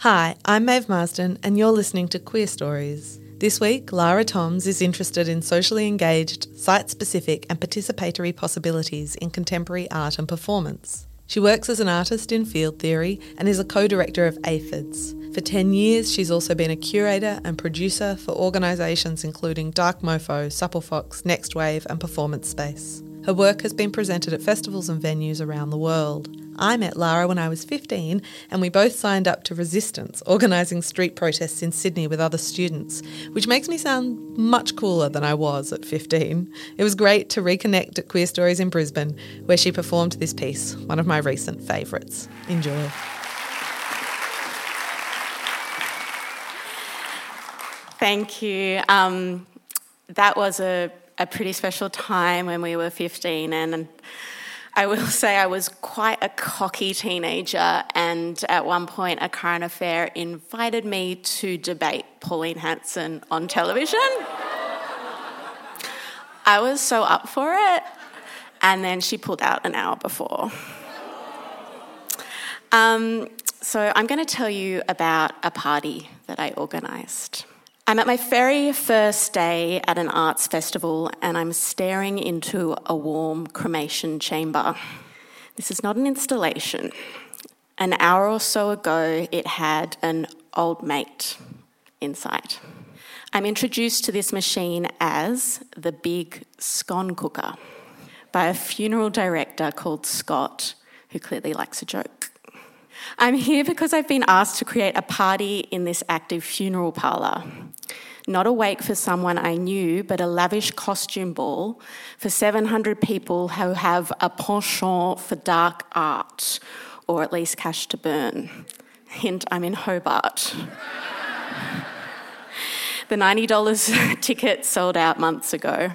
Hi, I'm Maeve Marsden, and you're listening to Queerstories. This week, Lara Thoms is interested in socially engaged, site specific, and participatory possibilities in contemporary art and performance. She works as an artist in Field Theory and is a co director of Aphids. For 10 years, she's also been a curator and producer for organisations including Dark Mofo, Supplefox, Next Wave, and Performance Space. Her work has been presented at festivals and venues around the world. I met Lara when I was 15, and we both signed up to Resistance, organising street protests in Sydney with other students, which makes me sound much cooler than I was at 15. It was great to reconnect at Queerstories in Brisbane, where she performed this piece, one of my recent favourites. Enjoy. Thank you. Um, that was a, a pretty special time when we were 15, and I will say I was quite a cocky teenager. And at one point, a current affair invited me to debate Pauline Hanson on television. I was so up for it, and then she pulled out an hour before. Um, so, I'm going to tell you about a party that I organised. I'm at my very first day at an arts festival and I'm staring into a warm cremation chamber. This is not an installation. An hour or so ago, it had an old mate inside. I'm introduced to this machine as the big scone cooker by a funeral director called Scott, who clearly likes a joke. I'm here because I've been asked to create a party in this active funeral parlour. Not a wake for someone I knew, but a lavish costume ball for 700 people who have a penchant for dark art, or at least cash to burn. Hint, I'm in Hobart. the $90 ticket sold out months ago.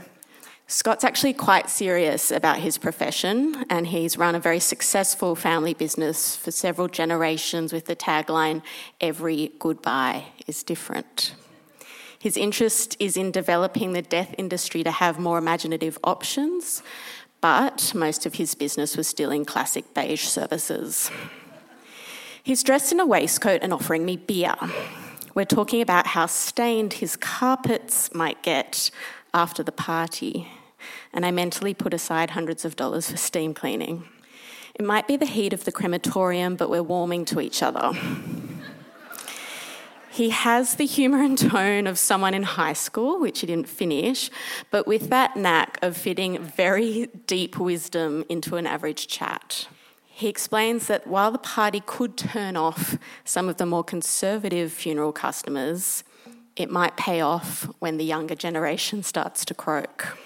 Scott's actually quite serious about his profession, and he's run a very successful family business for several generations with the tagline Every goodbye is different. His interest is in developing the death industry to have more imaginative options, but most of his business was still in classic beige services. He's dressed in a waistcoat and offering me beer. We're talking about how stained his carpets might get after the party, and I mentally put aside hundreds of dollars for steam cleaning. It might be the heat of the crematorium, but we're warming to each other. He has the humour and tone of someone in high school, which he didn't finish, but with that knack of fitting very deep wisdom into an average chat. He explains that while the party could turn off some of the more conservative funeral customers, it might pay off when the younger generation starts to croak.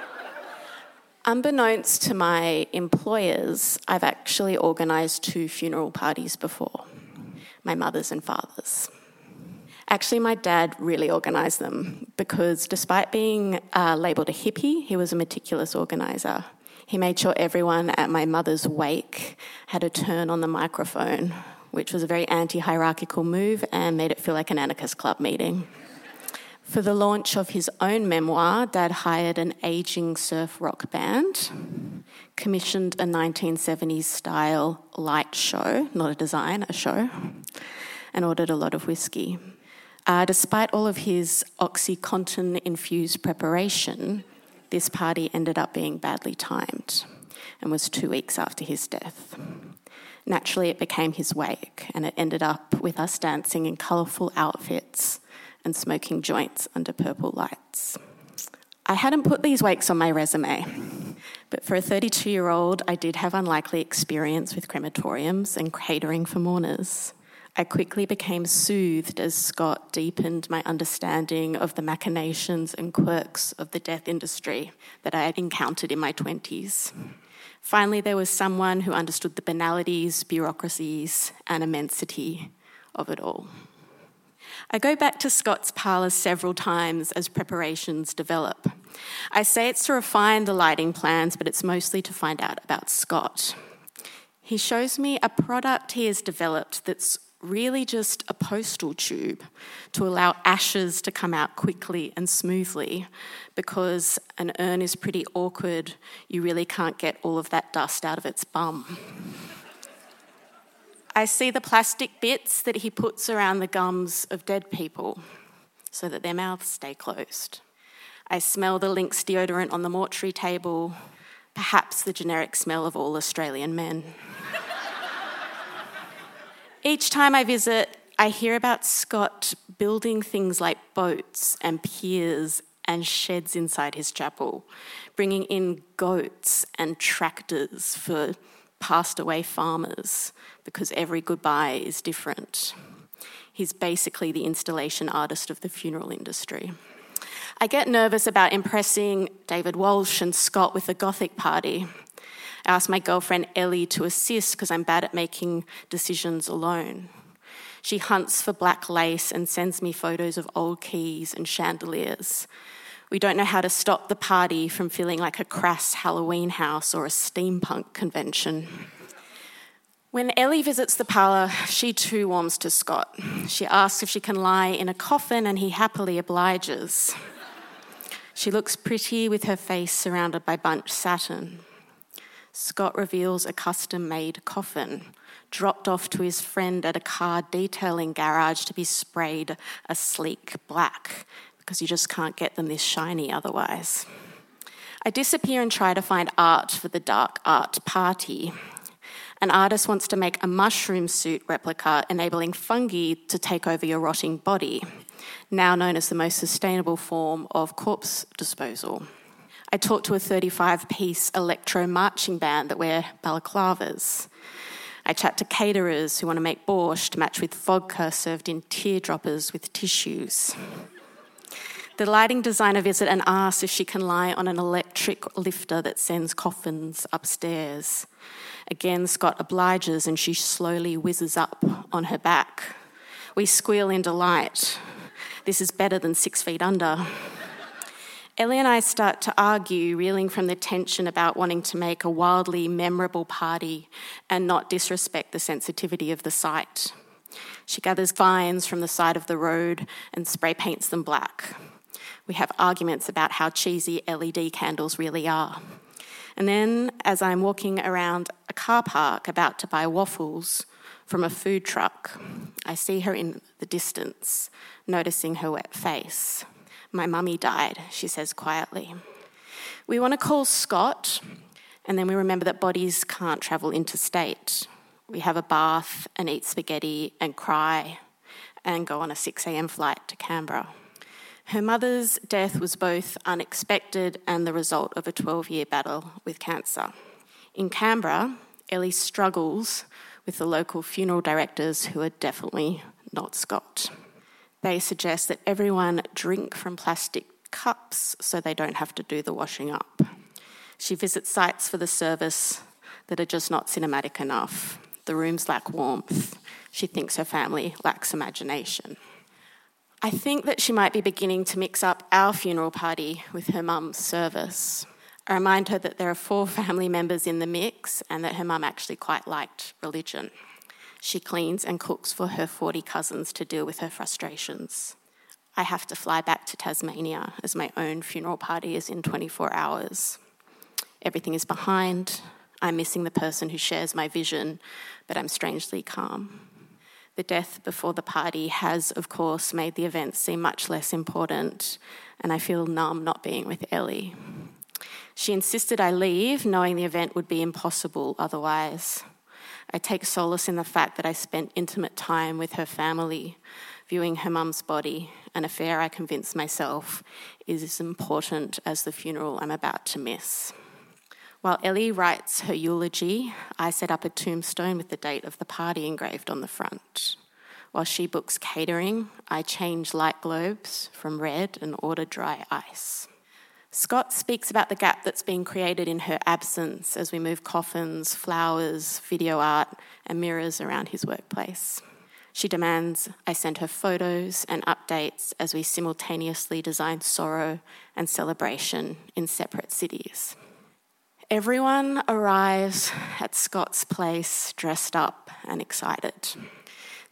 Unbeknownst to my employers, I've actually organised two funeral parties before my mother's and father's. Actually, my dad really organised them because despite being uh, labelled a hippie, he was a meticulous organiser. He made sure everyone at my mother's wake had a turn on the microphone, which was a very anti hierarchical move and made it feel like an anarchist club meeting. For the launch of his own memoir, Dad hired an aging surf rock band, commissioned a 1970s style light show, not a design, a show, and ordered a lot of whiskey. Uh, despite all of his Oxycontin infused preparation, this party ended up being badly timed and was two weeks after his death. Naturally, it became his wake, and it ended up with us dancing in colourful outfits and smoking joints under purple lights. I hadn't put these wakes on my resume, but for a 32 year old, I did have unlikely experience with crematoriums and catering for mourners. I quickly became soothed as Scott deepened my understanding of the machinations and quirks of the death industry that I had encountered in my 20s. Finally, there was someone who understood the banalities, bureaucracies, and immensity of it all. I go back to Scott's parlour several times as preparations develop. I say it's to refine the lighting plans, but it's mostly to find out about Scott. He shows me a product he has developed that's really just a postal tube to allow ashes to come out quickly and smoothly because an urn is pretty awkward. You really can't get all of that dust out of its bum. I see the plastic bits that he puts around the gums of dead people so that their mouths stay closed. I smell the Lynx deodorant on the mortuary table, perhaps the generic smell of all Australian men. Each time I visit, I hear about Scott building things like boats and piers and sheds inside his chapel, bringing in goats and tractors for passed away farmers because every goodbye is different. He's basically the installation artist of the funeral industry. I get nervous about impressing David Walsh and Scott with the Gothic party. I ask my girlfriend Ellie to assist because I'm bad at making decisions alone. She hunts for black lace and sends me photos of old keys and chandeliers. We don't know how to stop the party from feeling like a crass Halloween house or a steampunk convention. When Ellie visits the parlour, she too warms to Scott. She asks if she can lie in a coffin, and he happily obliges. She looks pretty with her face surrounded by bunch satin. Scott reveals a custom made coffin dropped off to his friend at a car detailing garage to be sprayed a sleek black because you just can't get them this shiny otherwise. I disappear and try to find art for the dark art party. An artist wants to make a mushroom suit replica enabling fungi to take over your rotting body, now known as the most sustainable form of corpse disposal. I talked to a 35 piece electro marching band that wear balaclavas. I chat to caterers who want to make borscht to match with vodka served in teardroppers with tissues. The lighting designer visits and asks if she can lie on an electric lifter that sends coffins upstairs. Again, Scott obliges and she slowly whizzes up on her back. We squeal in delight. This is better than six feet under. Ellie and I start to argue, reeling from the tension about wanting to make a wildly memorable party and not disrespect the sensitivity of the site. She gathers vines from the side of the road and spray paints them black. We have arguments about how cheesy LED candles really are. And then, as I'm walking around a car park about to buy waffles from a food truck, I see her in the distance, noticing her wet face. My mummy died, she says quietly. We want to call Scott, and then we remember that bodies can't travel interstate. We have a bath and eat spaghetti and cry and go on a 6 a.m. flight to Canberra. Her mother's death was both unexpected and the result of a 12 year battle with cancer. In Canberra, Ellie struggles with the local funeral directors who are definitely not Scott. They suggest that everyone drink from plastic cups so they don't have to do the washing up. She visits sites for the service that are just not cinematic enough. The rooms lack warmth. She thinks her family lacks imagination. I think that she might be beginning to mix up our funeral party with her mum's service. I remind her that there are four family members in the mix and that her mum actually quite liked religion. She cleans and cooks for her 40 cousins to deal with her frustrations. I have to fly back to Tasmania as my own funeral party is in 24 hours. Everything is behind. I'm missing the person who shares my vision, but I'm strangely calm. The death before the party has, of course, made the event seem much less important, and I feel numb not being with Ellie. She insisted I leave, knowing the event would be impossible otherwise. I take solace in the fact that I spent intimate time with her family, viewing her mum's body, an affair I convince myself is as important as the funeral I'm about to miss. While Ellie writes her eulogy, I set up a tombstone with the date of the party engraved on the front. While she books catering, I change light globes from red and order dry ice. Scott speaks about the gap that's been created in her absence as we move coffins, flowers, video art, and mirrors around his workplace. She demands I send her photos and updates as we simultaneously design sorrow and celebration in separate cities. Everyone arrives at Scott's place dressed up and excited.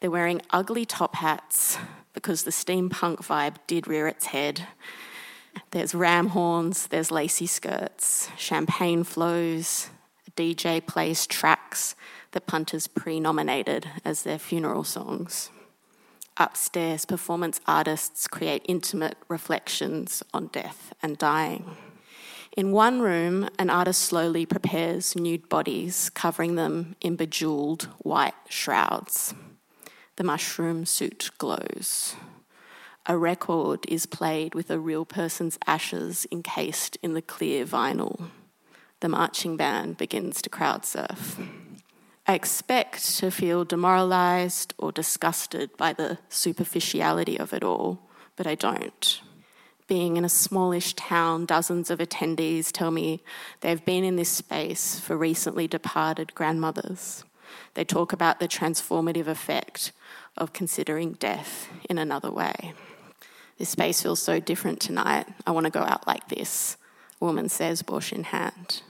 They're wearing ugly top hats because the steampunk vibe did rear its head there's ram horns, there's lacy skirts, champagne flows, a DJ plays tracks that punters pre nominated as their funeral songs. Upstairs, performance artists create intimate reflections on death and dying. In one room, an artist slowly prepares nude bodies, covering them in bejeweled white shrouds. The mushroom suit glows a record is played with a real person's ashes encased in the clear vinyl. The marching band begins to crowd surf. I expect to feel demoralized or disgusted by the superficiality of it all, but I don't. Being in a smallish town, dozens of attendees tell me they've been in this space for recently departed grandmothers. They talk about the transformative effect of considering death in another way. This space feels so different tonight. I want to go out like this, a woman says, bush in hand.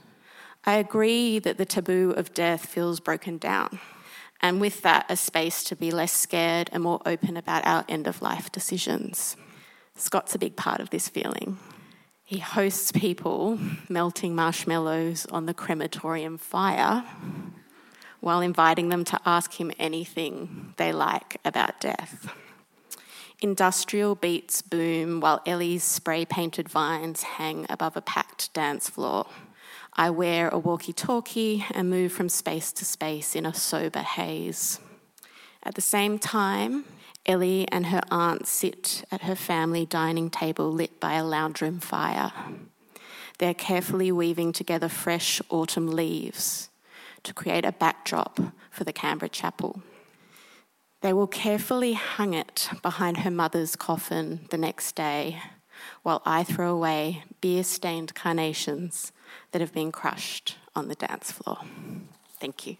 I agree that the taboo of death feels broken down, and with that, a space to be less scared and more open about our end of life decisions. Scott's a big part of this feeling. He hosts people melting marshmallows on the crematorium fire while inviting them to ask him anything they like about death. Industrial beats boom while Ellie's spray painted vines hang above a packed dance floor. I wear a walkie talkie and move from space to space in a sober haze. At the same time, Ellie and her aunt sit at her family dining table lit by a lounge room fire. They're carefully weaving together fresh autumn leaves to create a backdrop for the Canberra chapel. They will carefully hang it behind her mother's coffin the next day while I throw away beer stained carnations that have been crushed on the dance floor. Thank you.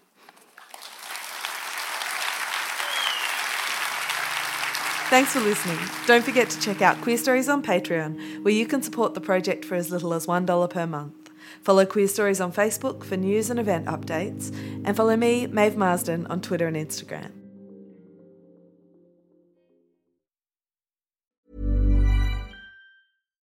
Thanks for listening. Don't forget to check out Queerstories on Patreon, where you can support the project for as little as $1 per month. Follow Queerstories on Facebook for news and event updates, and follow me, Maeve Marsden, on Twitter and Instagram.